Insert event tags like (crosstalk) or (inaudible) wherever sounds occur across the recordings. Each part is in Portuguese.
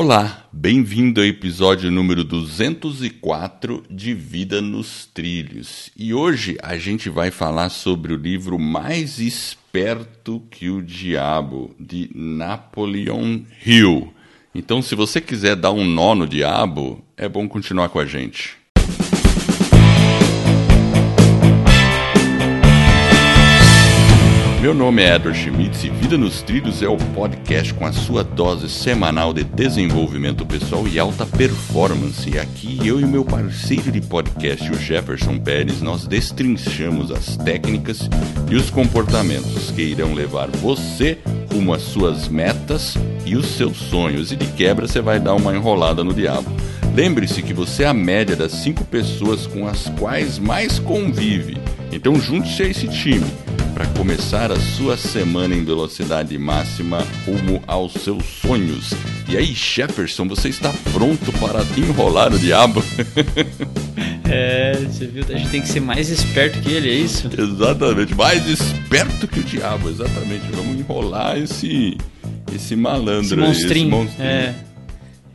Olá, bem-vindo ao episódio número 204 de Vida nos Trilhos. E hoje a gente vai falar sobre o livro Mais Esperto que o Diabo, de Napoleon Hill. Então, se você quiser dar um nó no diabo, é bom continuar com a gente. Meu nome é Edward Schmitz e Vida nos Trilhos é o podcast com a sua dose semanal de desenvolvimento pessoal e alta performance. E aqui eu e meu parceiro de podcast, o Jefferson Pérez, nós destrinchamos as técnicas e os comportamentos que irão levar você rumo às suas metas e os seus sonhos. E de quebra você vai dar uma enrolada no diabo. Lembre-se que você é a média das cinco pessoas com as quais mais convive. Então junte-se a esse time para começar a sua semana em velocidade máxima rumo aos seus sonhos. E aí, Jefferson, você está pronto para enrolar o diabo? (laughs) É, você viu? A gente tem que ser mais esperto que ele, é isso? Exatamente, mais esperto que o diabo, exatamente. Vamos enrolar esse esse malandro esse monstrinho. esse monstrinho. É.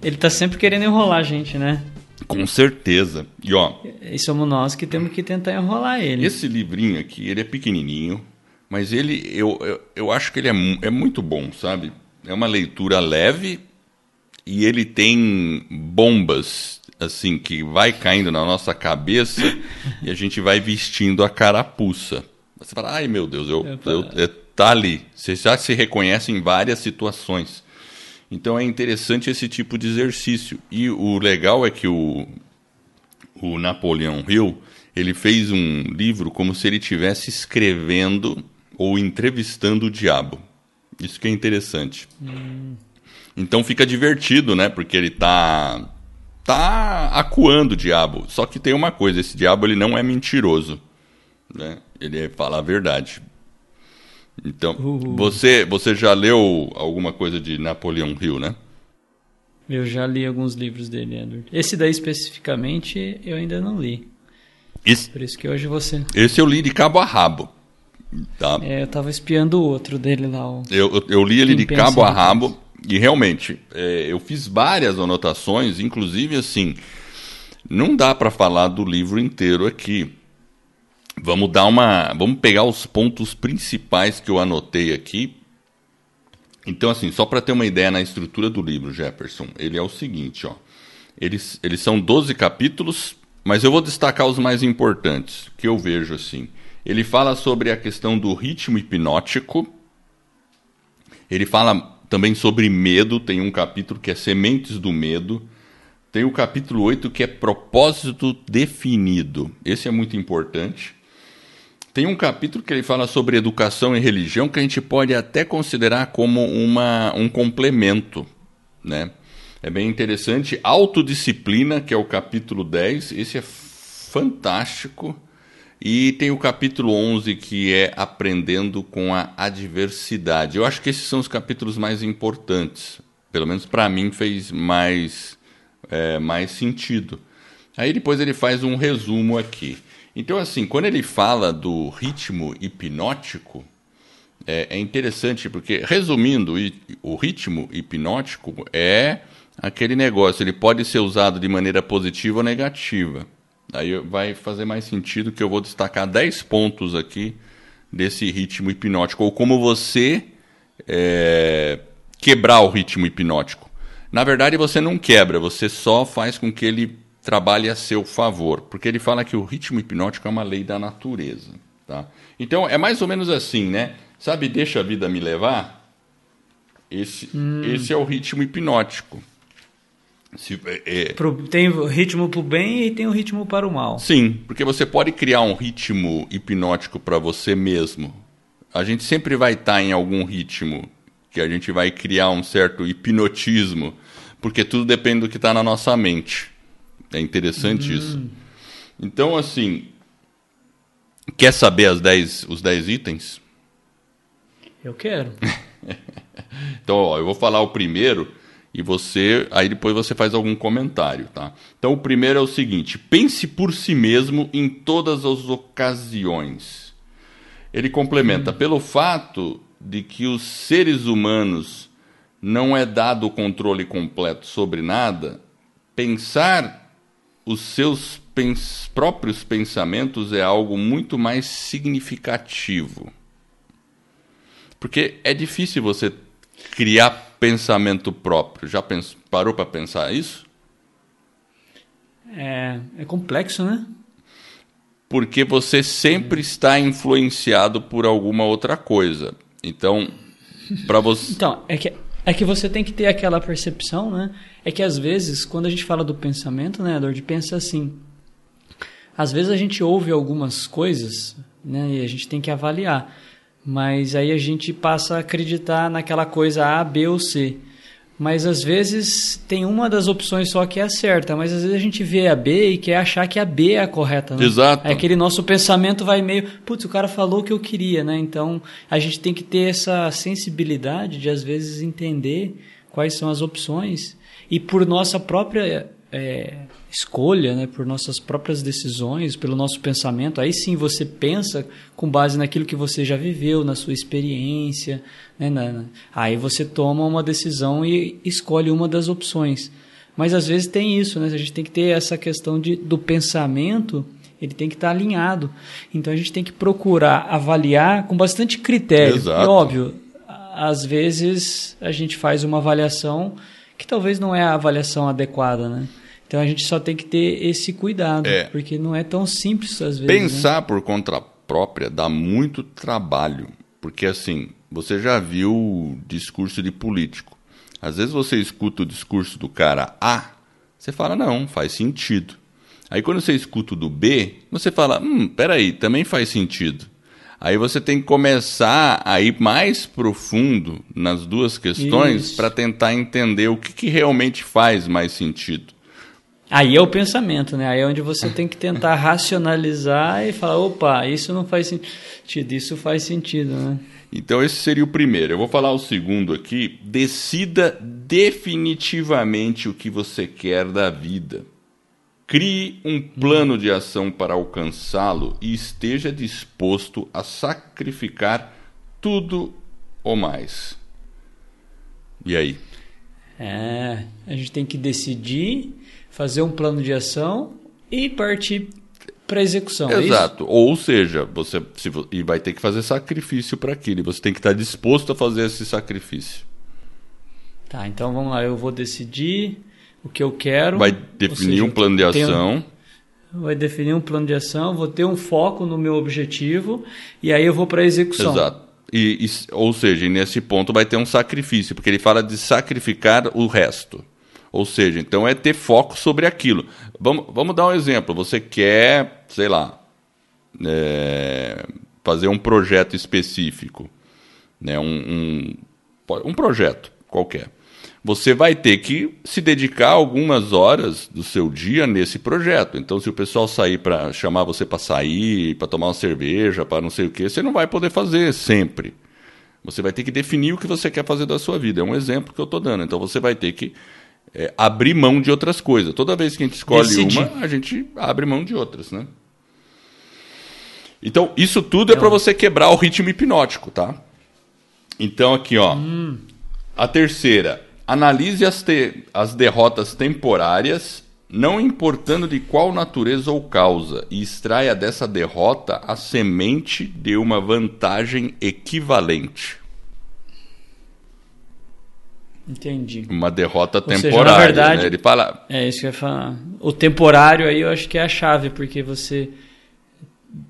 Ele tá sempre querendo enrolar a gente, né? Com certeza. E ó, E somos nós que temos que tentar enrolar ele. esse livrinho aqui, ele é pequenininho, mas ele, eu, eu, eu acho que ele é, é muito bom, sabe? É uma leitura leve e ele tem bombas, assim, que vai caindo na nossa cabeça e a gente vai vestindo a carapuça. Você fala, ai meu Deus, eu, eu, é, tá ali. Você já se reconhece em várias situações. Então é interessante esse tipo de exercício. E o legal é que o, o Napoleão Hill, ele fez um livro como se ele estivesse escrevendo ou entrevistando o diabo. Isso que é interessante. Então fica divertido, né? Porque ele tá tá acuando o diabo. Só que tem uma coisa, esse diabo ele não é mentiroso, né? Ele é- fala a verdade. Então, Uhul. você você já leu alguma coisa de Napoleão Hill, né? Eu já li alguns livros dele, Edward. Esse daí especificamente eu ainda não li. Esse, Por isso que hoje você. esse eu li de cabo a rabo. Tá? É, eu tava espiando o outro dele lá. O... Eu, eu, eu li ele de cabo a rabo e realmente é, eu fiz várias anotações, inclusive assim, não dá para falar do livro inteiro aqui. Vamos dar uma, vamos pegar os pontos principais que eu anotei aqui. Então assim, só para ter uma ideia na estrutura do livro, Jefferson, ele é o seguinte, ó. Eles, eles são 12 capítulos, mas eu vou destacar os mais importantes que eu vejo assim. Ele fala sobre a questão do ritmo hipnótico, ele fala também sobre medo, tem um capítulo que é Sementes do Medo. Tem o capítulo 8 que é Propósito Definido. Esse é muito importante. Tem um capítulo que ele fala sobre educação e religião que a gente pode até considerar como uma, um complemento, né? É bem interessante. Autodisciplina, que é o capítulo 10, esse é fantástico. E tem o capítulo 11 que é Aprendendo com a Adversidade. Eu acho que esses são os capítulos mais importantes. Pelo menos para mim fez mais, é, mais sentido. Aí depois ele faz um resumo aqui. Então, assim, quando ele fala do ritmo hipnótico, é, é interessante porque, resumindo, o ritmo hipnótico é aquele negócio, ele pode ser usado de maneira positiva ou negativa. Aí vai fazer mais sentido que eu vou destacar 10 pontos aqui desse ritmo hipnótico, ou como você é, quebrar o ritmo hipnótico. Na verdade, você não quebra, você só faz com que ele trabalhe a seu favor, porque ele fala que o ritmo hipnótico é uma lei da natureza. Tá? Então, é mais ou menos assim, né? Sabe, deixa a vida me levar? Esse, esse é o ritmo hipnótico. Se- é- é- Tem o ritmo pro bem e tem o ritmo para o mal. Sim, porque você pode criar um ritmo hipnótico para você mesmo. A gente sempre vai estar em algum ritmo que a gente vai criar um certo hipnotismo, porque tudo depende do que está na nossa mente. É interessante isso. Então, assim, quer saber as 10, os 10 itens? Eu quero. (laughs) Então, ó, eu vou falar o primeiro e você, aí depois você faz algum comentário, tá? Então, o primeiro é o seguinte: pense por si mesmo em todas as ocasiões. Ele complementa pelo fato de que os seres humanos não é dado o controle completo sobre nada, pensar os seus pens próprios pensamentos é algo muito mais significativo. Porque é difícil você criar pensamento próprio. Já pens parou para pensar isso? É, é complexo, né? Porque você sempre está influenciado por alguma outra coisa. Então, para você. Então, é que é que você tem que ter aquela percepção, né? É que às vezes, quando a gente fala do pensamento, né, Edward, pensa assim. Às vezes a gente ouve algumas coisas, né, e a gente tem que avaliar. Mas aí a gente passa a acreditar naquela coisa A, B ou C. Mas às vezes tem uma das opções só que é a certa, mas às vezes a gente vê a B e quer achar que a B é a correta, né? Exato. Aí aquele nosso pensamento vai meio, putz, o cara falou o que eu queria, né? Então a gente tem que ter essa sensibilidade de às vezes entender quais são as opções e por nossa própria é, escolha, né, por nossas próprias decisões, pelo nosso pensamento, aí sim você pensa com base naquilo que você já viveu, na sua experiência, né, na, aí você toma uma decisão e escolhe uma das opções. Mas às vezes tem isso, né? A gente tem que ter essa questão de, do pensamento, ele tem que estar alinhado. Então a gente tem que procurar avaliar com bastante critério. Exato. E óbvio, às vezes a gente faz uma avaliação que talvez não é a avaliação adequada, né? Então a gente só tem que ter esse cuidado, É. porque não é tão simples às vezes. né? Pensar por conta própria dá muito trabalho, porque assim, você já viu o discurso de político. Às vezes você escuta o discurso do cara A, você fala, não, faz sentido. Aí quando você escuta o do B, você fala, hum, peraí, também faz sentido. Aí você tem que começar a ir mais profundo nas duas questões para tentar entender o que, que realmente faz mais sentido. Aí é o pensamento, né? Aí é onde você tem que tentar racionalizar e falar, opa, isso não faz sentido, isso faz sentido, né? Então esse seria o primeiro. Eu vou falar o segundo aqui. Decida definitivamente o que você quer da vida. Crie um plano de ação para alcançá-lo e esteja disposto a sacrificar tudo ou mais. E aí? É, a gente tem que decidir, fazer um plano de ação e partir para execução. é? Exato. Ou seja, você se e vai ter que fazer sacrifício para aquilo. e Você tem que estar disposto a fazer esse sacrifício. Tá, então vamos lá, eu vou decidir o que eu quero. Vai definir seja, um plano de tenho- ação. Vai definir um plano de ação, vou ter um foco no meu objetivo e aí eu vou para a execução. Exato. E, e- ou seja, nesse ponto vai ter um sacrifício, porque ele fala de sacrificar o resto. Ou seja, então é ter foco sobre aquilo. Vamos, vamos dar um exemplo. Você quer, sei lá, é, fazer um projeto específico, né? um, um, um projeto qualquer. Você vai ter que se dedicar algumas horas do seu dia nesse projeto. Então, se o pessoal sair para chamar você para sair, para tomar uma cerveja, para não sei o que, você não vai poder fazer sempre. Você vai ter que definir o que você quer fazer da sua vida. É um exemplo que eu estou dando. Então, você vai ter que é, abrir mão de outras coisas. Toda vez que a gente escolhe Decidir. uma, a gente abre mão de outras, né? Então, isso tudo é para você quebrar o ritmo hipnótico, tá? Então, aqui, ó. A terceira, analise as, te- as derrotas temporárias, não importando de qual natureza ou causa, e extraia dessa derrota a semente de uma vantagem equivalente. Entendi. Uma derrota Ou seja, na temporária. verdade- né? Ele fala, É isso que eu ia falar. O temporário aí eu acho que é a chave, porque você,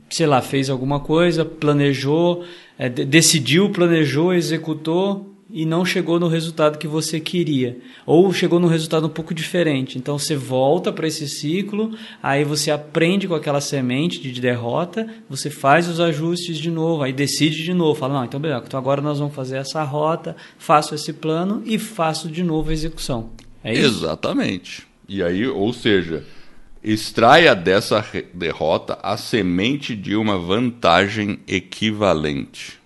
sei lá, fez alguma coisa, planejou, é, de- decidiu, planejou, executou e não chegou no resultado que você queria. Ou chegou num resultado um pouco diferente. Então você volta para esse ciclo, aí você aprende com aquela semente de derrota, você faz os ajustes de novo, aí decide de novo. Fala, não, então beleza, então agora nós vamos fazer essa rota, faço esse plano e faço de novo a execução. É isso? Exatamente. E aí, ou seja, extraia dessa derrota a semente de uma vantagem equivalente.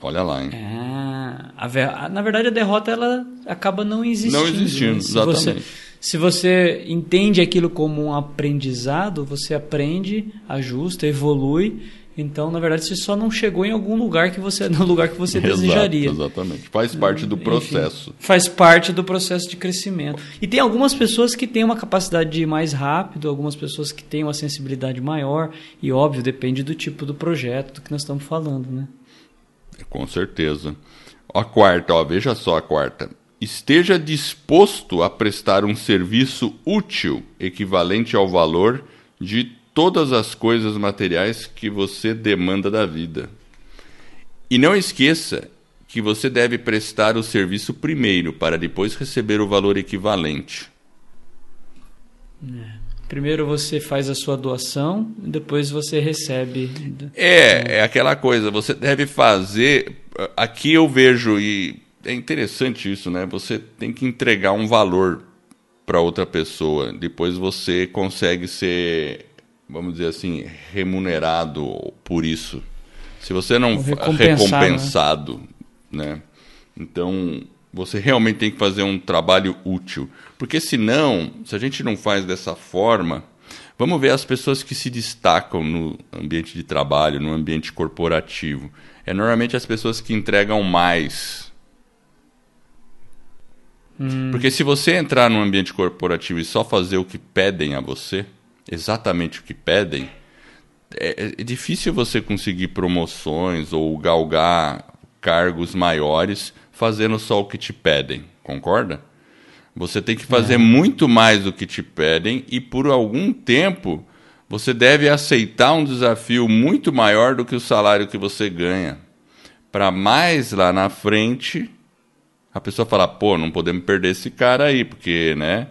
Olha lá, hein? Ah, a na verdade a derrota ela acaba não existindo. Não existindo, né? Se você, exatamente. se você entende aquilo como um aprendizado, você aprende, ajusta, evolui Então, na verdade, você só não chegou em algum lugar que você (laughs) no lugar que você Exato, desejaria. Exatamente. Faz parte do processo. Enfim, faz parte do processo de crescimento. E tem algumas pessoas que têm uma capacidade de ir mais rápido, algumas pessoas que têm uma sensibilidade maior, e óbvio, depende do tipo do projeto do que nós estamos falando, né? Com certeza. A quarta, ó, veja só a quarta. Esteja disposto a prestar um serviço útil equivalente ao valor de todas as coisas materiais que você demanda da vida. E não esqueça que você deve prestar o serviço primeiro para depois receber o valor equivalente. É. Primeiro você faz a sua doação, depois você recebe. É, é aquela coisa, você deve fazer. Aqui eu vejo, e é interessante isso, né? Você tem que entregar um valor para outra pessoa, depois você consegue ser vamos dizer assim, remunerado por isso. Se você não recompensado, né? né? Então, você realmente tem que fazer um trabalho útil. Porque senão, se a gente não faz dessa forma, vamos ver as pessoas que se destacam no ambiente de trabalho, no ambiente corporativo. É normalmente as pessoas que entregam mais. Hum. Porque se você entrar no ambiente corporativo e só fazer o que pedem a você, exatamente o que pedem, é, é difícil você conseguir promoções ou galgar cargos maiores fazendo só o que te pedem, concorda? Você tem que fazer é. muito mais do que te pedem e por algum tempo você deve aceitar um desafio muito maior do que o salário que você ganha. Para mais lá na frente a pessoa falar, pô, não podemos perder esse cara aí, porque, né?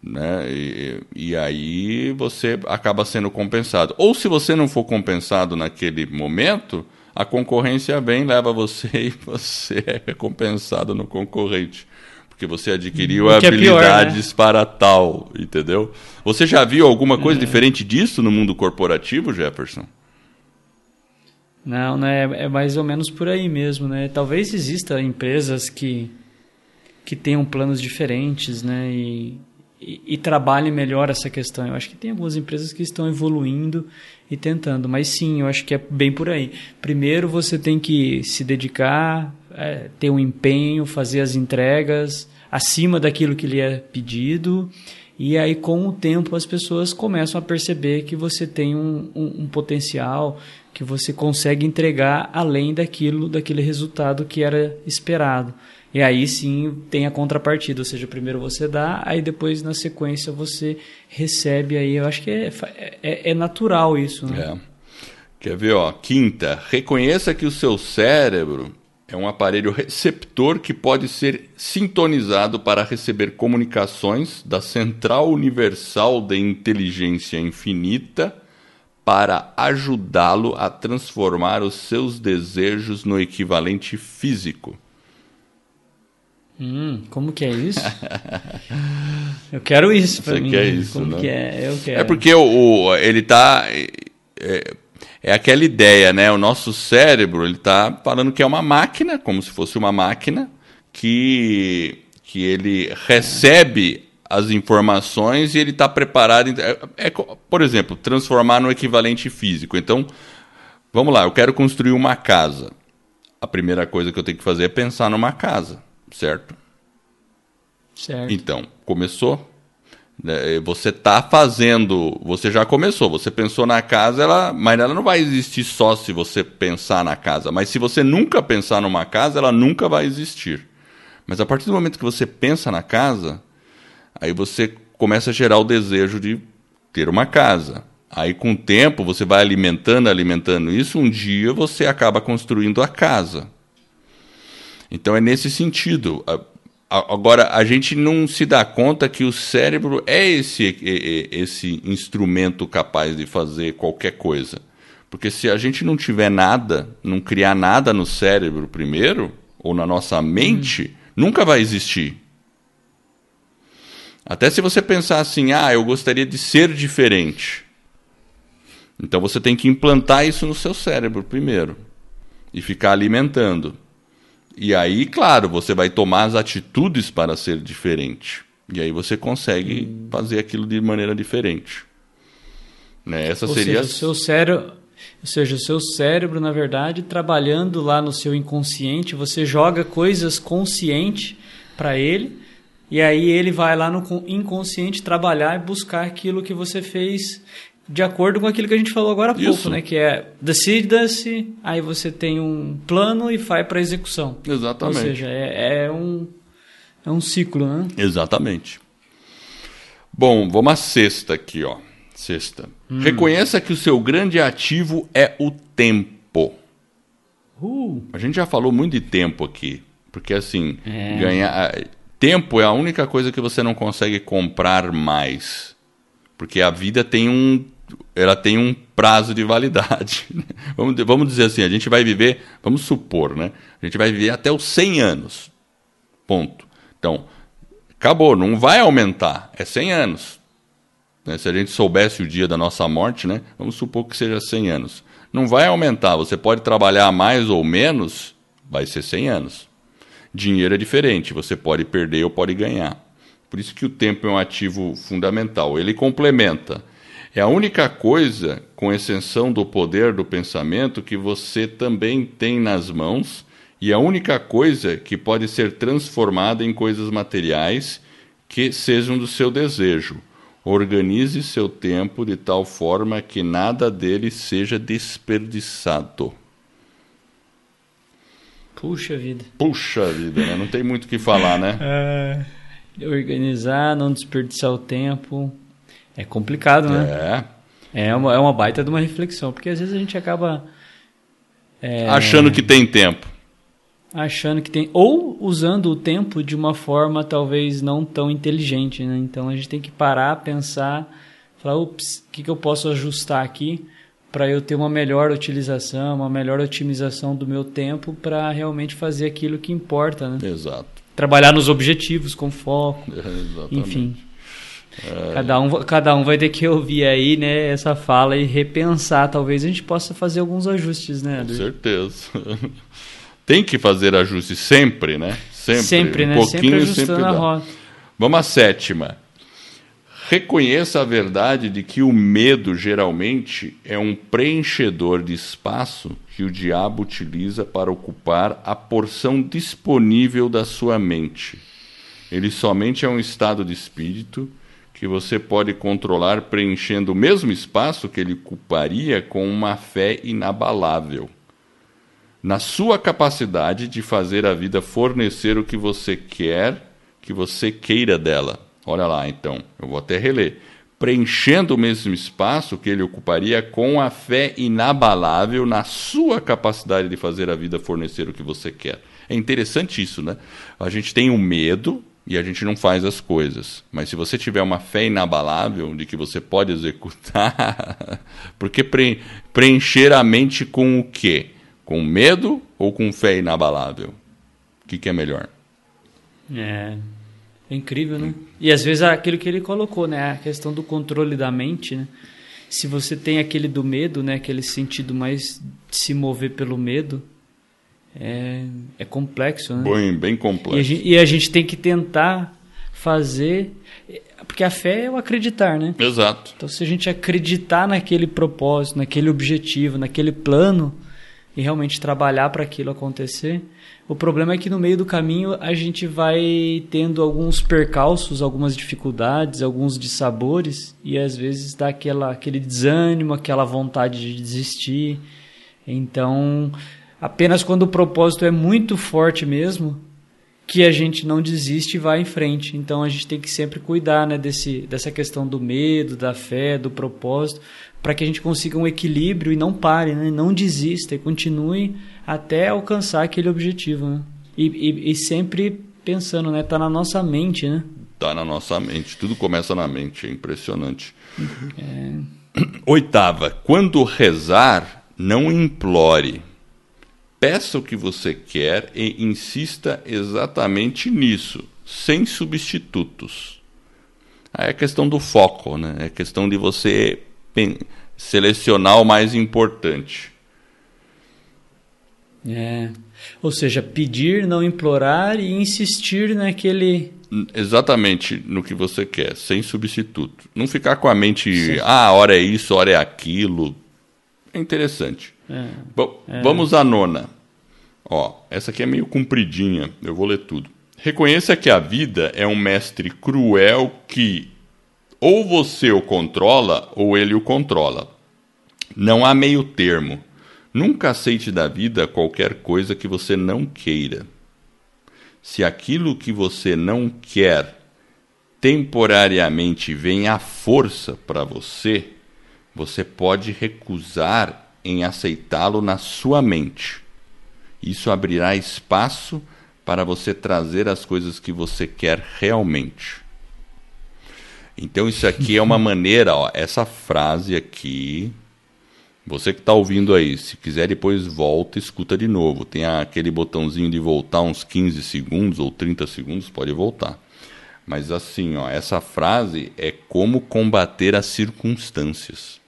né? E, e, aí você acaba sendo compensado. Ou se você não for compensado naquele momento, a concorrência vem, leva você (laughs) e você é recompensado no concorrente. Porque você adquiriu habilidades é pior, né? para tal, entendeu? Você já viu alguma coisa é. diferente disso no mundo corporativo, Jefferson? Não, né? É mais ou menos por aí mesmo, né? Talvez exista empresas que que tenham planos diferentes, né? E, e, e trabalhe melhor essa questão. Eu acho que tem algumas empresas que estão evoluindo e tentando, mas sim, eu acho que é bem por aí. Primeiro você tem que se dedicar, é, ter um empenho, fazer as entregas acima daquilo que lhe é pedido. E aí, com o tempo, as pessoas começam a perceber que você tem um, um, um, potencial, que você consegue entregar além daquilo, daquele resultado que era esperado. E aí sim tem a contrapartida, ou seja, primeiro você dá, aí depois na sequência você recebe aí. Eu acho que é, é, é natural isso, né? É. Quer ver, ó? Quinta, reconheça que o seu cérebro é um aparelho receptor que pode ser sintonizado para receber comunicações da Central Universal de Inteligência Infinita para ajudá-lo a transformar os seus desejos no equivalente físico. Hum, como que é isso? (laughs) eu quero isso para mim. Quer isso, como né? que é? Eu quero. É porque o, o ele tá é, é, aquela ideia, né? O nosso cérebro, ele tá falando que é uma máquina, como se fosse uma máquina que que ele recebe as informações e ele está preparado. É, é, por exemplo, transformar no equivalente físico. Então, vamos lá, eu quero construir uma casa. A primeira coisa que eu tenho que fazer é pensar numa casa certo? Certo. Então, começou. Né, você está fazendo, você já começou, você pensou na casa, ela, mas ela não vai existir só se você pensar na casa. Mas se você nunca pensar numa casa, ela nunca vai existir. Mas a partir do momento que você pensa na casa, aí você começa a gerar o desejo de ter uma casa. Aí com o tempo você vai alimentando, alimentando isso, um dia você acaba construindo a casa. Então é nesse sentido. Agora, a gente não se dá conta que o cérebro é esse, esse instrumento capaz de fazer qualquer coisa. Porque se a gente não tiver nada, não criar nada no cérebro primeiro, ou na nossa mente, hum. nunca vai existir. Até se você pensar assim, ah, eu gostaria de ser diferente. Então você tem que implantar isso no seu cérebro primeiro. E ficar alimentando. E aí, claro, você vai tomar as atitudes para ser diferente. E aí você consegue hum. fazer aquilo de maneira diferente. Né? Essa Ou seria. Seja, o seu cérebro, Ou seja, o seu cérebro, na verdade, trabalhando lá no seu inconsciente, você joga coisas consciente para ele, e aí ele vai lá no inconsciente trabalhar e buscar aquilo que você fez de acordo com aquilo que a gente falou agora há pouco, Isso. né? Que é decida-se, aí você tem um plano e vai para execução. Exatamente. Ou seja, é, é, um, é um ciclo, né? Exatamente. Bom, vamos à sexta aqui, ó. Sexta. Hum. Reconheça que o seu grande ativo é o tempo. Uh. A gente já falou muito de tempo aqui. Porque assim, é. ganhar. Tempo é a única coisa que você não consegue comprar mais. Porque a vida tem um. Ela tem um prazo de validade. (laughs) vamos, vamos dizer assim, a gente vai viver, vamos supor, né? A gente vai viver até os 100 anos. Ponto. Então, acabou, não vai aumentar, é 100 anos. Né? Se a gente soubesse o dia da nossa morte, né? vamos supor que seja 100 anos. Não vai aumentar, você pode trabalhar mais ou menos, vai ser 100 anos. Dinheiro é diferente, você pode perder ou pode ganhar. Por isso que o tempo é um ativo fundamental. Ele complementa. É a única coisa, com exceção do poder do pensamento, que você também tem nas mãos, e a única coisa que pode ser transformada em coisas materiais que sejam do seu desejo. Organize seu tempo de tal forma que nada dele seja desperdiçado. Puxa vida. Puxa vida, né? Não tem muito o que falar, né? É, organizar, não desperdiçar o tempo. É complicado, né? É. É uma, é uma baita de uma reflexão, porque às vezes a gente acaba. É... Achando que tem tempo achando que tem ou usando o tempo de uma forma talvez não tão inteligente, né? Então a gente tem que parar, pensar, falar, ups, o que, que eu posso ajustar aqui para eu ter uma melhor utilização, uma melhor otimização do meu tempo para realmente fazer aquilo que importa, né? Exato. Trabalhar nos objetivos com foco, (laughs) é, enfim. É... Cada, um, cada um vai ter que ouvir aí, né, essa fala e repensar. Talvez a gente possa fazer alguns ajustes, né? Com certeza. (laughs) tem que fazer ajustes sempre, né? Sempre, sempre um né? pouquinho sempre, sempre dá. Rota. Vamos à sétima. Reconheça a verdade de que o medo geralmente é um preenchedor de espaço que o diabo utiliza para ocupar a porção disponível da sua mente. Ele somente é um estado de espírito que você pode controlar preenchendo o mesmo espaço que ele ocuparia com uma fé inabalável na sua capacidade de fazer a vida fornecer o que você quer, que você queira dela. Olha lá, então, eu vou até reler. Preenchendo o mesmo espaço que ele ocuparia com a fé inabalável na sua capacidade de fazer a vida fornecer o que você quer. É interessante isso, né? A gente tem o um medo e a gente não faz as coisas. Mas se você tiver uma fé inabalável de que você pode executar, (laughs) porque preencher a mente com o quê? Com medo ou com fé inabalável? O que, que é melhor? É, é incrível, né? E às vezes aquilo que ele colocou, né? A questão do controle da mente, né? Se você tem aquele do medo, né? Aquele sentido mais de se mover pelo medo, é, é complexo, né? Bem, bem complexo. E a, gente, e a gente tem que tentar fazer porque a fé é o acreditar, né? Exato. Então, se a gente acreditar naquele propósito, naquele objetivo, naquele plano, e realmente trabalhar para aquilo acontecer. O problema é que no meio do caminho a gente vai tendo alguns percalços, algumas dificuldades, alguns dissabores e às vezes dá aquela, aquele desânimo, aquela vontade de desistir. Então, apenas quando o propósito é muito forte mesmo, que a gente não desiste e vai em frente. Então a gente tem que sempre cuidar né, desse, dessa questão do medo, da fé, do propósito, para que a gente consiga um equilíbrio e não pare, né? não desista e continue até alcançar aquele objetivo. Né? E, e, e, sempre pensando, né? Tá na nossa mente, né? Tá na nossa mente. Tudo começa na mente. É impressionante. É... Oitava. Quando rezar, não implore. Peça o que você quer e insista exatamente nisso, sem substitutos. Aí é questão do foco, né? É questão de você selecionar o mais importante. É. Ou seja, pedir, não implorar e insistir naquele. Exatamente no que você quer, sem substituto. Não ficar com a mente, Sim. ah, hora é isso, hora é aquilo. é interessante. É. Bom, é. vamos à nona. Ó, essa aqui é meio compridinha, eu vou ler tudo. Reconheça que a vida é um mestre cruel que ou você o controla ou ele o controla. Não há meio termo. Nunca aceite da vida qualquer coisa que você não queira. Se aquilo que você não quer temporariamente vem à força para você, você pode recusar em aceitá-lo na sua mente. Isso abrirá espaço para você trazer as coisas que você quer realmente. Então isso aqui é uma (laughs) maneira, ó, essa frase aqui, você que está ouvindo aí, se quiser depois volta, escuta de novo. Tem aquele botãozinho de voltar uns 15 segundos ou 30 segundos, pode voltar. Mas assim, ó, essa frase é como combater as circunstâncias.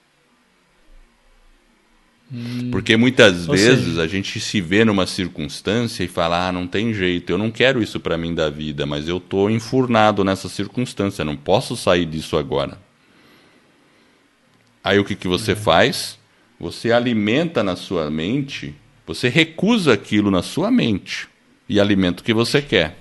Hum. Porque muitas Ou vezes seja... a gente se vê numa circunstância e fala: ah, não tem jeito, eu não quero isso para mim da vida, mas eu estou enfurnado nessa circunstância, não posso sair disso agora. Aí o que, que você é. faz? Você alimenta na sua mente, você recusa aquilo na sua mente e alimenta o que você quer.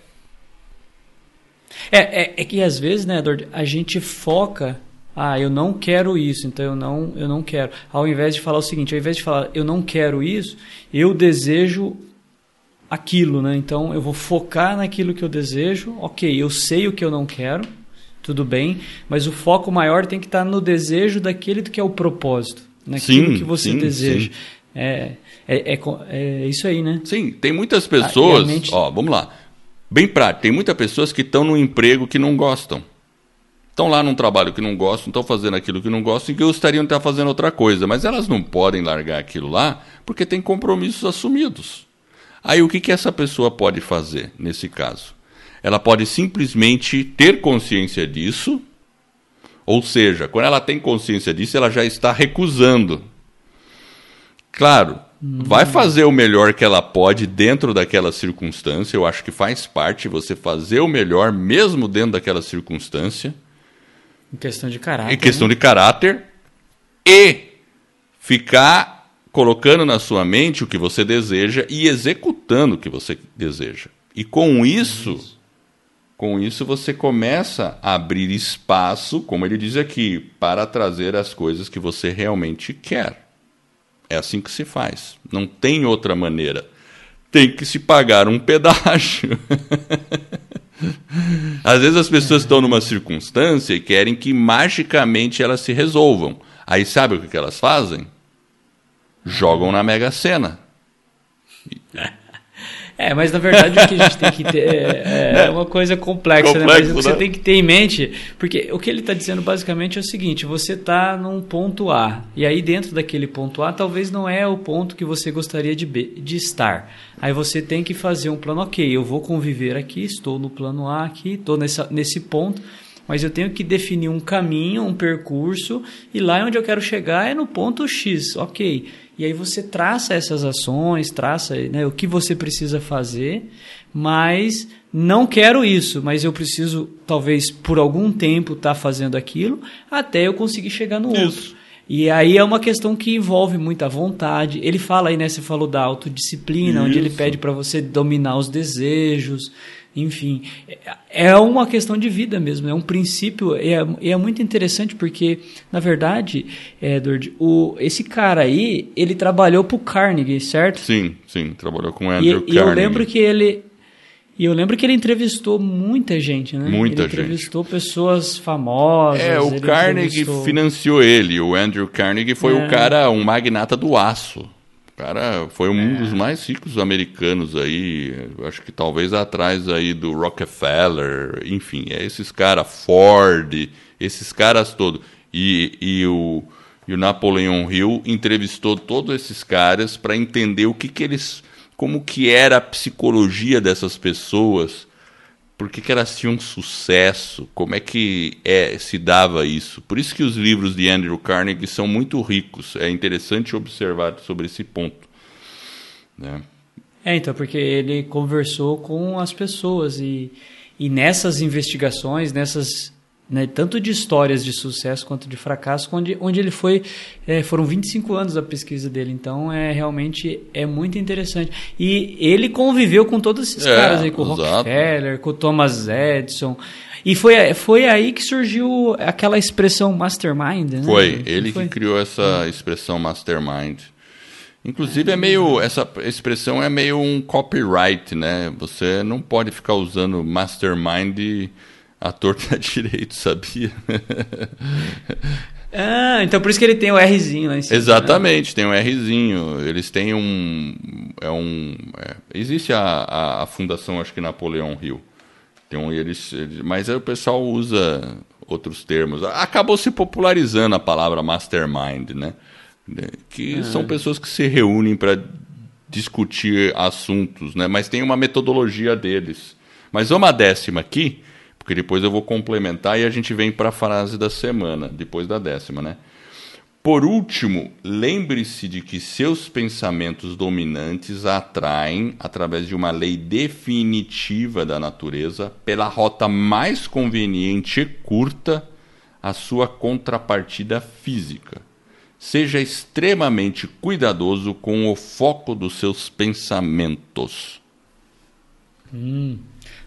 É, é, é que às vezes, né, Edward, a gente foca ah, eu não quero isso, então eu não, eu não quero. Ao invés de falar o seguinte, ao invés de falar eu não quero isso, eu desejo aquilo, né? Então eu vou focar naquilo que eu desejo. Ok, eu sei o que eu não quero, tudo bem, mas o foco maior tem que estar no desejo daquele que é o propósito, naquilo sim, que você sim, deseja. Sim. É, é, é, é, isso aí, né? Sim, tem muitas pessoas. mente... Ó, vamos lá. Bem prático, tem muitas pessoas que estão num emprego que não gostam estão lá num trabalho que não gostam, estão fazendo aquilo que não gostam e que gostariam de estar fazendo outra coisa, mas elas não podem largar aquilo lá porque tem compromissos assumidos. Aí o que, que essa pessoa pode fazer nesse caso? Ela pode simplesmente ter consciência disso, ou seja, quando ela tem consciência disso, ela já está recusando. Claro, hum. vai fazer o melhor que ela pode dentro daquela circunstância. Eu acho que faz parte você fazer o melhor mesmo dentro daquela circunstância. Em questão de caráter. Em questão né? de caráter. E ficar colocando na sua mente o que você deseja e executando o que você deseja. E com isso, isso, com isso você começa a abrir espaço, como ele diz aqui, para trazer as coisas que você realmente quer. É assim que se faz. Não tem outra maneira. Tem que se pagar um pedágio. (laughs) Às vezes as pessoas estão numa circunstância e querem que magicamente elas se resolvam. Aí sabe o que elas fazem? Jogam na Mega Sena. É, mas na verdade o que a gente tem que ter é, é, (laughs) é uma coisa complexa, Complexo, né? Mas o que você né? tem que ter em mente, porque o que ele está dizendo basicamente é o seguinte: você está num ponto A, e aí dentro daquele ponto A talvez não é o ponto que você gostaria de, de estar. Aí você tem que fazer um plano, ok, eu vou conviver aqui, estou no plano A aqui, estou nessa, nesse ponto mas eu tenho que definir um caminho, um percurso, e lá onde eu quero chegar é no ponto X, ok. E aí você traça essas ações, traça né, o que você precisa fazer, mas não quero isso, mas eu preciso, talvez, por algum tempo estar tá fazendo aquilo até eu conseguir chegar no isso. outro. E aí é uma questão que envolve muita vontade. Ele fala aí, né? Você falou da autodisciplina, Isso. onde ele pede para você dominar os desejos. Enfim, é uma questão de vida mesmo, é um princípio, é, é muito interessante porque, na verdade, Edward, o, esse cara aí, ele trabalhou para o Carnegie, certo? Sim, sim, trabalhou com o Andrew e, Carnegie. E eu lembro que ele, e eu lembro que ele entrevistou muita gente, né? Muita ele entrevistou gente. pessoas famosas. É, o Carnegie entrevistou... financiou ele. O Andrew Carnegie foi é. o cara, um magnata do aço cara foi um é. dos mais ricos americanos aí, acho que talvez atrás aí do Rockefeller, enfim, é esses caras, Ford, esses caras todos. E, e, o, e o Napoleon Hill entrevistou todos esses caras para entender o que, que eles, como que era a psicologia dessas pessoas por que, que elas tinham sucesso, como é que é, se dava isso. Por isso que os livros de Andrew Carnegie são muito ricos. É interessante observar sobre esse ponto. Né? É, então, porque ele conversou com as pessoas e, e nessas investigações, nessas né, tanto de histórias de sucesso quanto de fracasso, onde, onde ele foi, é, foram 25 anos da pesquisa dele, então é realmente é muito interessante. E ele conviveu com todos esses É, caras aí, com o exato. Rockefeller, com o Thomas Edison, e foi, foi aí que surgiu aquela expressão mastermind, né? Foi ele Foi. que criou essa expressão mastermind. Inclusive é meio essa expressão é meio um copyright, né? Você não pode ficar usando mastermind à torta à direito, sabia? (laughs) Ah, então por isso que ele tem o Rzinho lá em cima. né? Exatamente, tem um Rzinho. Eles têm um. É um é, existe a, a, a fundação, acho que Napoleão Hill. Um, eles, eles- mas aí o pessoal usa outros termos. Acabou se popularizando a palavra mastermind, né? Que são pessoas que se reúnem para discutir assuntos, né? Mas tem uma metodologia deles. Mas vamos à décima aqui, porque depois eu vou complementar e a gente vem para a frase da semana, depois da décima, né? Por último, lembre-se de que seus pensamentos dominantes atraem, através de uma lei definitiva da natureza, pela rota mais conveniente e curta, a sua contrapartida física. Seja extremamente cuidadoso com o foco dos seus pensamentos.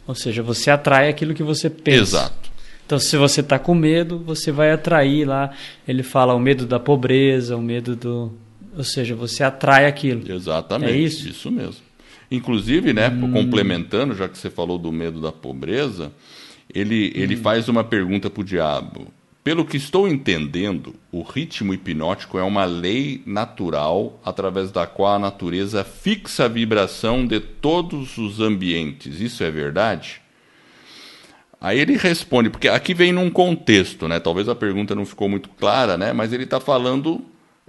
Ou seja, você atrai aquilo que você pensa. Exato. Então, se você está com medo, você vai atrair lá. Ele fala o medo da pobreza, o medo do. Ou seja, você atrai aquilo. Exatamente. É isso? mesmo. Inclusive, né, complementando, já que você falou do medo da pobreza, ele, ele faz uma pergunta para o diabo. Pelo que estou entendendo, o ritmo hipnótico é uma lei natural através da qual a natureza fixa a vibração de todos os ambientes. Isso é verdade? Aí ele responde, porque aqui vem num contexto, né? Talvez a pergunta não ficou muito clara, né? Mas ele está falando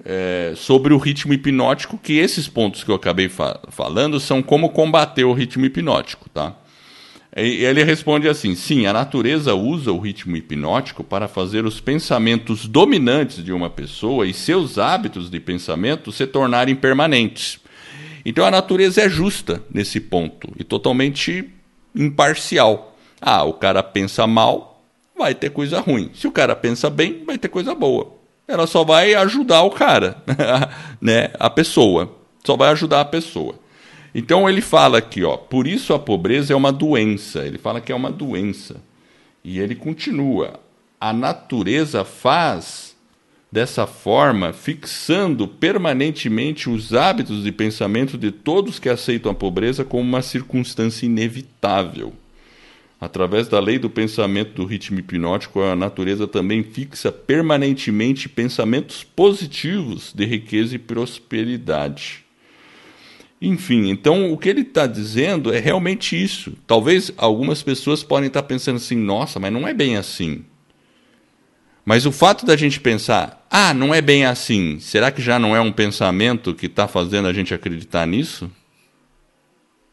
é, sobre o ritmo hipnótico, que esses pontos que eu acabei fa- falando são como combater o ritmo hipnótico, tá? E ele responde assim: sim, a natureza usa o ritmo hipnótico para fazer os pensamentos dominantes de uma pessoa e seus hábitos de pensamento se tornarem permanentes. Então a natureza é justa nesse ponto e totalmente imparcial. Ah, o cara pensa mal, vai ter coisa ruim. Se o cara pensa bem, vai ter coisa boa. Ela só vai ajudar o cara, (laughs) né? A pessoa. Só vai ajudar a pessoa. Então ele fala aqui, ó, por isso a pobreza é uma doença. Ele fala que é uma doença. E ele continua: a natureza faz dessa forma, fixando permanentemente os hábitos de pensamento de todos que aceitam a pobreza como uma circunstância inevitável. Através da lei do pensamento do ritmo hipnótico, a natureza também fixa permanentemente pensamentos positivos de riqueza e prosperidade. Enfim, então o que ele está dizendo é realmente isso. Talvez algumas pessoas podem estar pensando assim: nossa, mas não é bem assim. Mas o fato da gente pensar, ah, não é bem assim, será que já não é um pensamento que está fazendo a gente acreditar nisso?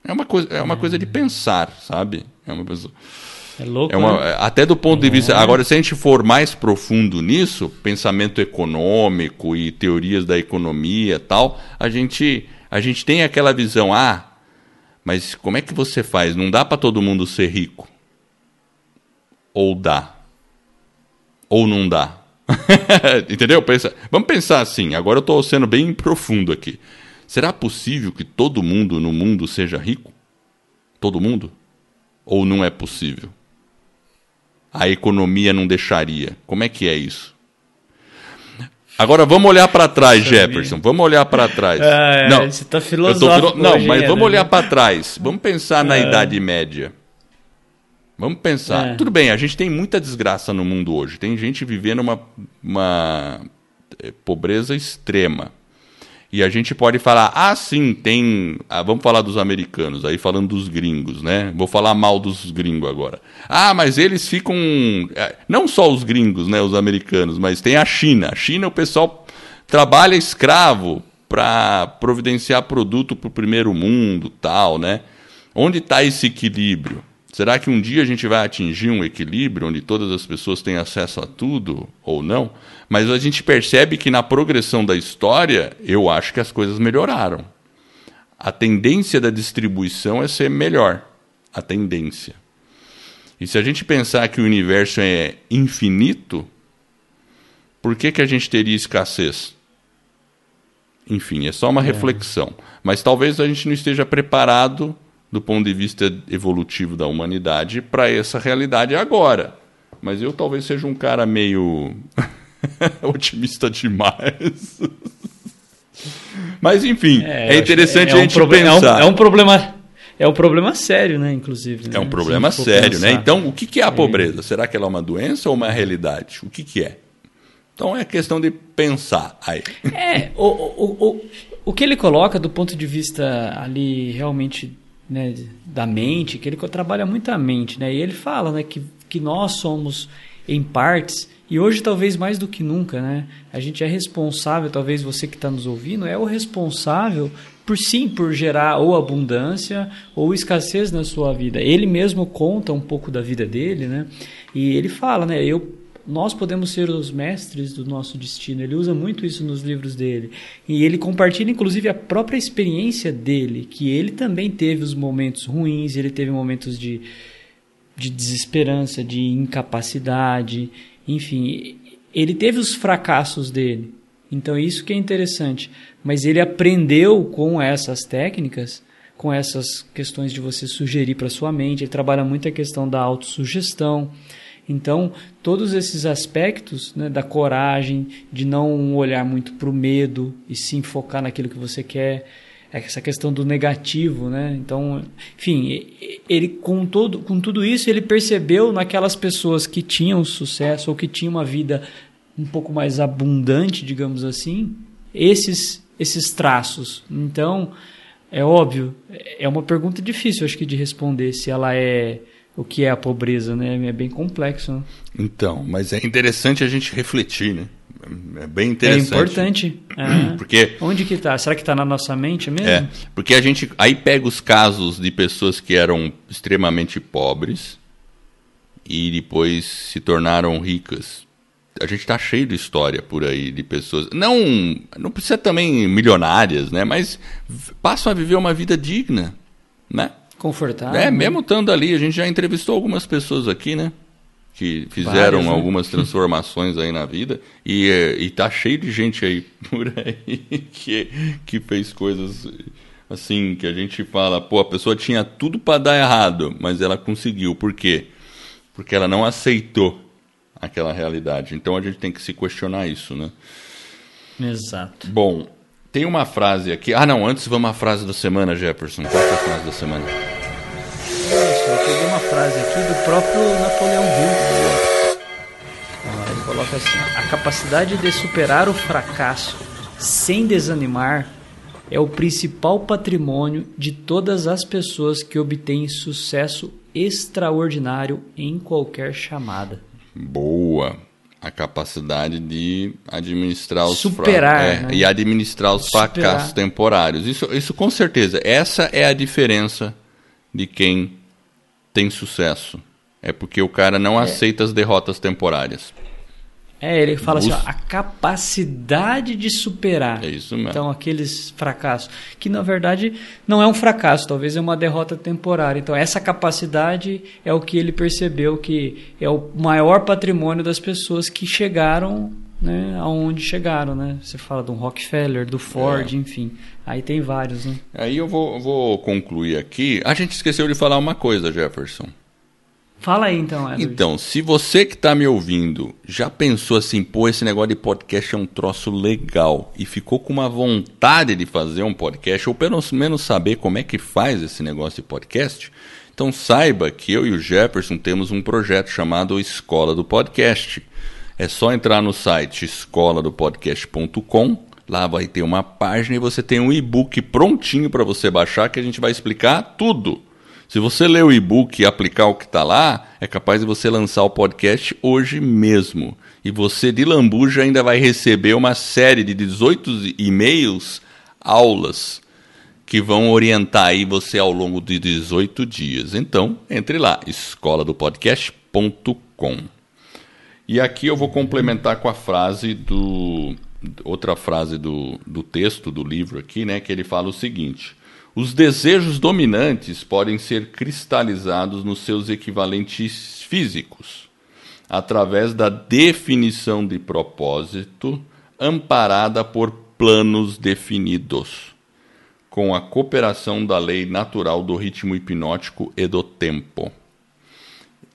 É uma coisa, é uma coisa de pensar, sabe? É uma coisa. É louco, É uma, né? até do ponto de vista. Agora, se a gente for mais profundo nisso, pensamento econômico e teorias da economia e tal, a gente, a gente tem aquela visão, ah, mas como é que você faz? Não dá para todo mundo ser rico. Ou dá. Ou não dá. (laughs) Entendeu? Pensa, vamos pensar assim, agora eu estou sendo bem profundo aqui. Será possível que todo mundo no mundo seja rico? Todo mundo? Ou não é possível? a economia não deixaria. Como é que é isso? Agora vamos olhar para trás, Jefferson. Vamos olhar para trás. Ah, não, você tá tô filosófico filo- Não, hoje, mas vamos Adam? olhar para trás. Vamos pensar na É. Idade Média. Vamos pensar. É. Tudo bem, a gente tem muita desgraça no mundo hoje. Tem gente vivendo uma, uma eh, pobreza extrema. E a gente pode falar, ah, sim, tem. ah, vamos falar dos americanos, aí falando dos gringos, né? Vou falar mal dos gringos agora. Ah, mas eles ficam. eh, Não só os gringos, né? Os americanos, mas tem a China. A China, o pessoal trabalha escravo para providenciar produto para o primeiro mundo, tal, né? Onde está esse equilíbrio? Será que um dia a gente vai atingir um equilíbrio onde todas as pessoas têm acesso a tudo ou não? Mas a gente percebe que na progressão da história, eu acho que as coisas melhoraram. A tendência da distribuição é ser melhor. A tendência. E se a gente pensar que o universo é infinito, por que, que a gente teria escassez? Enfim, é só uma é. reflexão. Mas talvez a gente não esteja preparado, do ponto de vista evolutivo da humanidade, para essa realidade agora. Mas eu talvez seja um cara meio (laughs) (laughs) otimista demais. Mas enfim, é, é interessante é, é a gente pensar. É um, é um problema é um problema sério, né, inclusive. Né? É um problema sério, né? Então, o que, que é a é. pobreza? Será que ela é uma doença ou uma realidade? O que, que é? Então, é questão de pensar aí. É, o, o, o, o que ele coloca do ponto de vista ali realmente né, da mente, que ele trabalha muito a mente, né? E ele fala né, que, que nós somos, em partes, e hoje talvez mais do que nunca, né? A gente é responsável, talvez você que está nos ouvindo, é o responsável por sim por gerar ou abundância ou escassez na sua vida. Ele mesmo conta um pouco da vida dele, né? E ele fala, né? Eu nós podemos ser os mestres do nosso destino. Ele usa muito isso nos livros dele. E ele compartilha, inclusive, a própria experiência dele, que ele também teve os momentos ruins, ele teve momentos de, de desesperança, de incapacidade, enfim, ele teve os fracassos dele. Então, isso que é interessante mas ele aprendeu com essas técnicas, com essas questões de você sugerir para sua mente. Ele trabalha muito a questão da autossugestão. Então, todos esses aspectos né, da coragem, de não olhar muito para o medo e sim focar naquilo que você quer, essa questão do negativo, né? Então, enfim, ele com todo, com tudo isso ele percebeu naquelas pessoas que tinham sucesso ou que tinham uma vida um pouco mais abundante, digamos assim, esses esses traços. Então, é óbvio, é uma pergunta difícil, acho que, de responder se ela é o que é a pobreza, né? É bem complexo. Né? Então, mas é interessante a gente refletir, né? É bem interessante. É importante. É. (clears throat) Porque onde que está? Será que está na nossa mente mesmo? É, porque a gente aí pega os casos de pessoas que eram extremamente pobres e depois se tornaram ricas a gente está cheio de história por aí de pessoas. Não, não precisa também milionárias, né? Mas passam a viver uma vida digna, né? Confortável. É, mesmo estando ali, a gente já entrevistou algumas pessoas aqui, né? Que fizeram Várias, né? algumas (laughs) transformações aí na vida. E, e tá cheio de gente aí (laughs) por aí que, que fez coisas assim, que a gente fala, pô, a pessoa tinha tudo para dar errado, mas ela conseguiu. Por quê? Porque ela não aceitou aquela realidade. Então a gente tem que se questionar isso, né? Exato. Bom, tem uma frase aqui. Ah, não, antes vamos à frase da semana, Jefferson. Qual é a frase da semana? Eu peguei uma frase aqui do próprio Napoleão Hill. Ele coloca assim: a capacidade de superar o fracasso sem desanimar é o principal patrimônio de todas as pessoas que obtêm sucesso extraordinário em qualquer chamada boa a capacidade de administrar os superar é, né? e administrar os fracassos temporários. Isso, isso com certeza. Essa é a diferença de quem tem sucesso. É porque o cara não é. aceita as derrotas temporárias. É, ele fala assim, ó, a capacidade de superar. É isso mesmo. Então, aqueles fracassos. Que, na verdade, não é um fracasso, talvez é uma derrota temporária. Então, essa capacidade é o que ele percebeu que é o maior patrimônio das pessoas que chegaram né, aonde chegaram, né? Você fala do Rockefeller, do Ford, é. enfim. Aí tem vários, né? Aí eu vou, vou concluir aqui. A gente esqueceu de falar uma coisa, Jefferson. Fala aí então, Edward. Então, se você que está me ouvindo já pensou assim, pô, esse negócio de podcast é um troço legal e ficou com uma vontade de fazer um podcast, ou pelo menos saber como é que faz esse negócio de podcast, então saiba que eu e o Jefferson temos um projeto chamado Escola do Podcast. É só entrar no site escoladopodcast.com, lá vai ter uma página e você tem um e-book prontinho para você baixar que a gente vai explicar tudo se você ler o e-book e aplicar o que está lá, é capaz de você lançar o podcast hoje mesmo. E você de lambuja ainda vai receber uma série de 18 e-mails, aulas, que vão orientar aí você ao longo de 18 dias. Então, entre lá, escola do podcast.com. E aqui eu vou complementar com a frase do outra frase do, do texto do livro aqui, né, que ele fala o seguinte: Os desejos dominantes podem ser cristalizados nos seus equivalentes físicos, através da definição de propósito amparada por planos definidos, com a cooperação da lei natural do ritmo hipnótico e do tempo.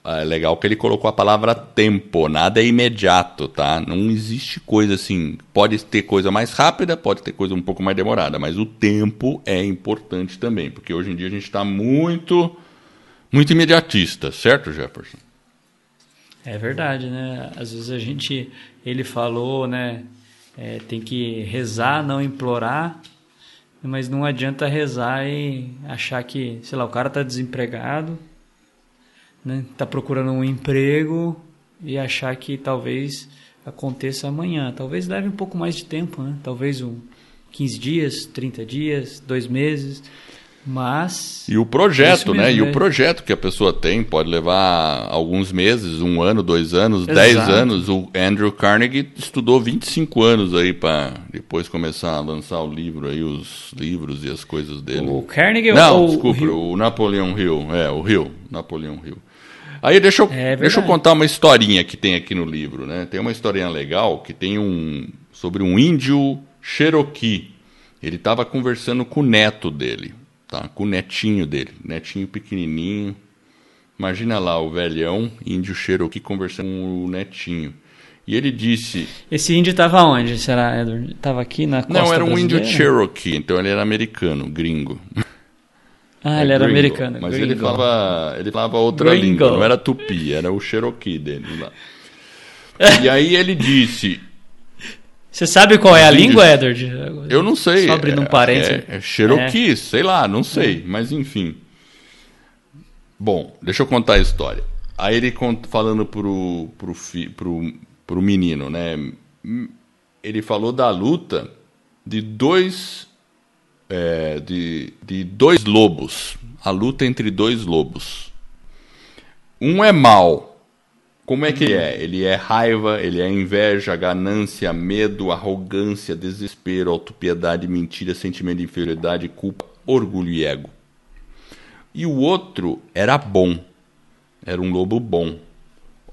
É legal que ele colocou a palavra tempo, nada é imediato, tá? Não existe coisa assim. Pode ter coisa mais rápida, pode ter coisa um pouco mais demorada, mas o tempo é importante também, porque hoje em dia a gente está muito, muito imediatista, certo, Jefferson? É verdade, né? Às vezes a gente, ele falou, né? É, tem que rezar, não implorar, mas não adianta rezar e achar que, sei lá, o cara está desempregado né? Tá procurando um emprego e achar que talvez aconteça amanhã. Talvez leve um pouco mais de tempo, né? Talvez um 15 dias, 30 dias, dois meses. Mas. E o projeto, né? E o projeto que a pessoa tem pode levar alguns meses, um ano, dois anos, Exato. dez anos. O Andrew Carnegie estudou 25 anos aí para depois começar a lançar o livro aí, os livros e as coisas dele. O Carnegie Não, ou desculpa, o, o Napoleão Hill. É, o Hill. Napoleão Hill. Aí deixa eu, é deixa eu contar uma historinha que tem aqui no livro, né? Tem uma historinha legal que tem um sobre um índio Cherokee. Ele estava conversando com o neto dele, tá? Com o netinho dele, netinho pequenininho. Imagina lá o velhão índio Cherokee conversando com o netinho. E ele disse. Esse índio estava onde? Será, Edward? Estava aqui na costa Não, era um brasileira? índio Cherokee, então ele era americano, gringo. Ah, é ele era americano. Mas gringo. ele falava, ele falava outra gringo. língua, não era tupi, era o Cherokee dele lá. e aí ele disse. Você sabe qual é a língua, Edward? Eu não sei. Só abrindo um parênteses. É, é Cherokee, é. sei lá, não sei, mas enfim. Bom, deixa eu contar a história. Aí ele falando pro, pro, pro, pro menino, né? Ele falou da luta de dois é, de, de dois lobos. A luta entre dois lobos. Um é mal. Como é que ele é? Ele é raiva, ele é inveja, ganância, medo, arrogância, desespero, autopiedade, mentira, sentimento de inferioridade, culpa, orgulho e ego. E o outro era bom. Era um lobo bom.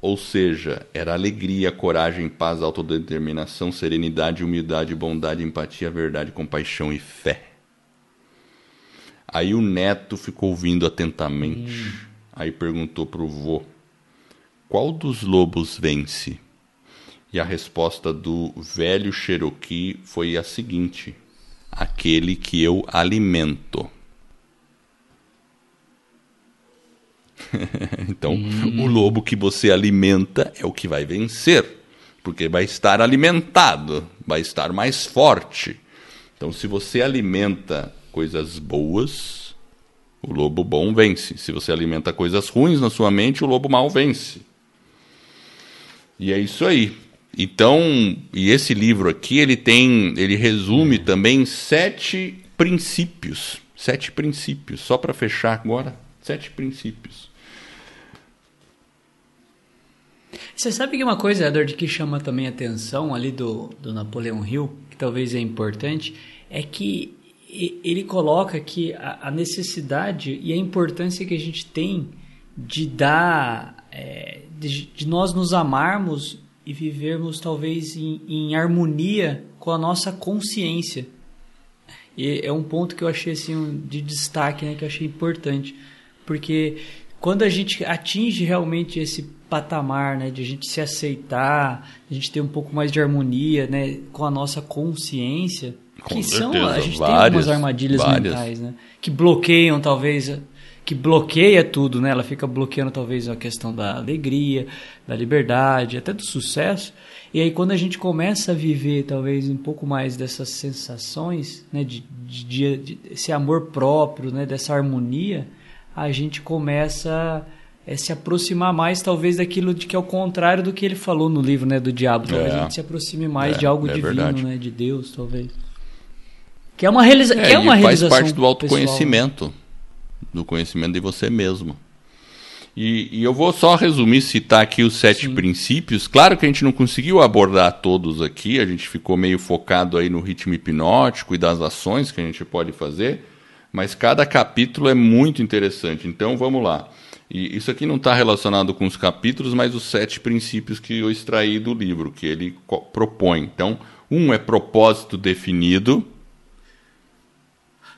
Ou seja, era alegria, coragem, paz, autodeterminação, serenidade, humildade, bondade, empatia, verdade, compaixão e fé. Aí o neto ficou ouvindo atentamente. Hum. Aí perguntou pro vô: Qual dos lobos vence? E a resposta do velho Cherokee foi a seguinte: Aquele que eu alimento. (laughs) então, hum. o lobo que você alimenta é o que vai vencer, porque vai estar alimentado, vai estar mais forte. Então, se você alimenta coisas boas, o lobo bom vence. Se você alimenta coisas ruins na sua mente, o lobo mal vence. E é isso aí. Então, e esse livro aqui, ele tem, ele resume também sete princípios, sete princípios, só para fechar agora, sete princípios. Você sabe que uma coisa, Edward, que chama também atenção ali do, do Napoleão Hill, que talvez é importante, é que ele coloca que a necessidade e a importância que a gente tem de dar, é, de, de, nós nos amarmos e vivermos talvez em, em, harmonia com a nossa consciência. E é um ponto que eu achei assim de destaque, né, que eu achei importante, porque quando a gente atinge realmente esse patamar, né, de a gente se aceitar, a gente ter um pouco mais de harmonia, né, com a nossa consciência, com que certeza, são a gente várias, tem algumas armadilhas várias. mentais, né? Que bloqueiam talvez que bloqueia tudo, né? Ela fica bloqueando talvez a questão da alegria, da liberdade, até do sucesso. E aí quando a gente começa a viver talvez um pouco mais dessas sensações, né, de, de, de esse amor próprio, né, dessa harmonia, a gente começa a se aproximar mais talvez daquilo de que é o contrário do que ele falou no livro, né, do diabo. Talvez É. a gente se aproxime mais É, de algo é divino, verdade. né, de Deus, talvez. Que é uma, realiza É, que é uma faz realização parte do pessoal. autoconhecimento, do conhecimento de você mesmo. E, e eu vou só resumir, citar aqui os sete Sim. princípios. Claro que a gente não conseguiu abordar todos aqui, a gente ficou meio focado aí no ritmo hipnótico e das ações que a gente pode fazer, mas cada capítulo é muito interessante. Então vamos lá. E isso aqui não está relacionado com os capítulos, mas os sete princípios que eu extraí do livro, que ele propõe. Então, um é propósito definido.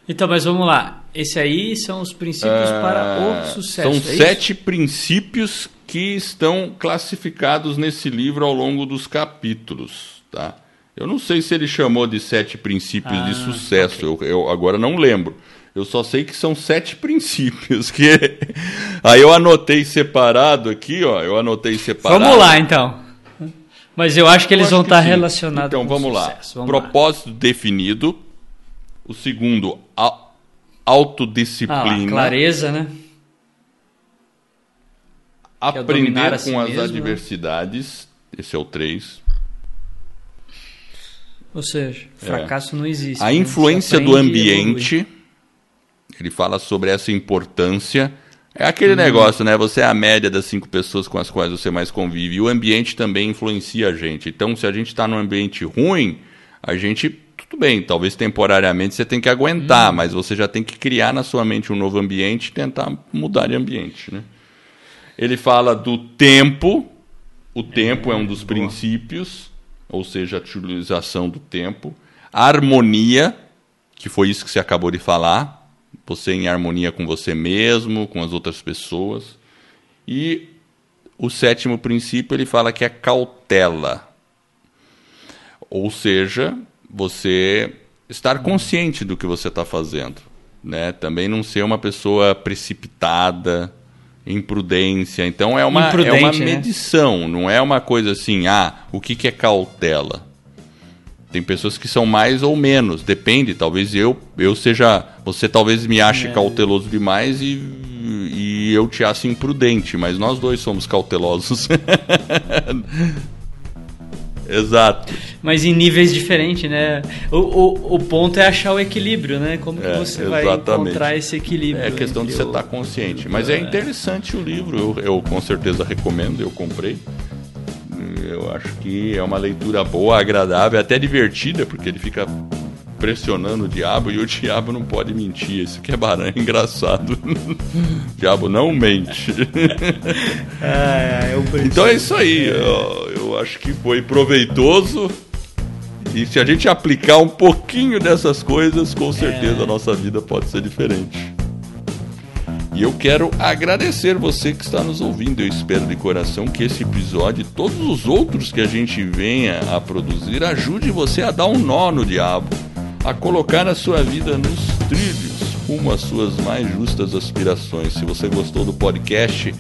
Então, mas vamos lá. Esse aí são os princípios uh, para o sucesso. São é sete isso? princípios que estão classificados nesse livro ao longo dos capítulos, tá? Eu não sei se ele chamou de sete princípios ah, de sucesso. Okay. Eu, eu agora não lembro. Eu só sei que são sete (laughs) princípios. Que (laughs) aí eu anotei separado aqui, ó. Eu anotei separado. Vamos lá, então. Mas eu acho que eles vão estar sim. relacionados. Então vamos lá. Vamos Propósito lá. definido. O segundo, autodisciplina. Ah, clareza, né? É Aprender si com as mesmo, né? adversidades. Né? Esse é o três. Ou seja, fracasso é. não existe. A né? influência do ambiente ele fala sobre essa importância. É aquele uhum. negócio, né? Você é a média das cinco pessoas com as quais você mais convive. E o ambiente também influencia a gente. Então, se a gente está num ambiente ruim, a gente. Tudo bem, talvez temporariamente você tem que aguentar, uhum. mas você já tem que criar na sua mente um novo ambiente e tentar mudar de ambiente, né? Ele fala do tempo. O tempo é um dos princípios, ou seja, a utilização do tempo. A harmonia, que foi isso que você acabou de falar você em harmonia com você mesmo, com as outras pessoas. E o sétimo princípio ele fala que é cautela. Ou seja, você estar consciente do que você está fazendo. Né? Também não ser uma pessoa precipitada, imprudência. Então é uma, é uma né? medição, né? não é uma coisa assim, ah, o que, que é cautela? Tem pessoas que são mais ou menos, depende. Talvez eu eu seja. Você talvez me ache é. cauteloso demais e, e eu te ache imprudente, mas nós dois somos cautelosos. (laughs) Exato. Mas em níveis diferentes, né? O, o, o ponto é achar o equilíbrio, né? Como que é, você exatamente. vai encontrar esse equilíbrio? É questão de você estar tá consciente. Mas é, é interessante o livro, eu, eu com certeza recomendo, eu comprei. Eu acho que é uma leitura boa, agradável, até divertida, porque ele fica pressionando o diabo e o (laughs) diabo não pode mentir. Isso que é baran, é (laughs) engraçado. o diabo não mente. (laughs) é, então é isso aí. Eu, eu acho que foi proveitoso. E se a gente aplicar um pouquinho dessas coisas, com certeza é. a nossa vida pode ser diferente. E eu quero agradecer você que está nos ouvindo. Eu espero de coração que esse episódio e todos os outros que a gente venha a produzir ajude você a dar um nó no diabo, a colocar a sua vida nos trilhos rumo às suas mais justas aspirações. Se você gostou do podcast,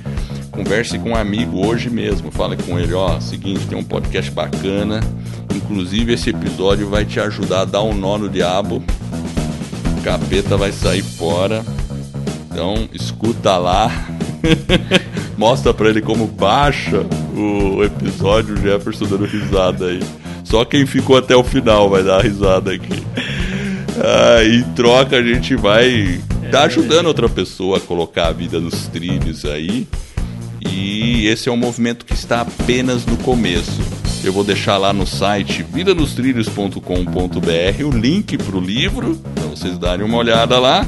converse com um amigo hoje mesmo. Fale com ele, ó, seguinte, tem um podcast bacana. Inclusive esse episódio vai te ajudar a dar um nó no diabo. O capeta vai sair fora então, escuta lá. (laughs) Mostra pra ele como baixa o episódio, o Jefferson dando risada aí. Só quem ficou até o final vai dar risada aqui. Ah, em troca, a gente vai tá ajudando outra pessoa a colocar a vida nos trilhos aí. E esse é um movimento que está apenas no começo. Eu vou deixar lá no site vidanostrilhos.com.br o link para o livro, para vocês darem uma olhada lá.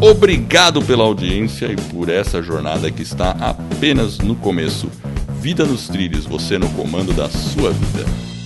Obrigado pela audiência e por essa jornada que está apenas no começo. Vida nos trilhos, você no comando da sua vida.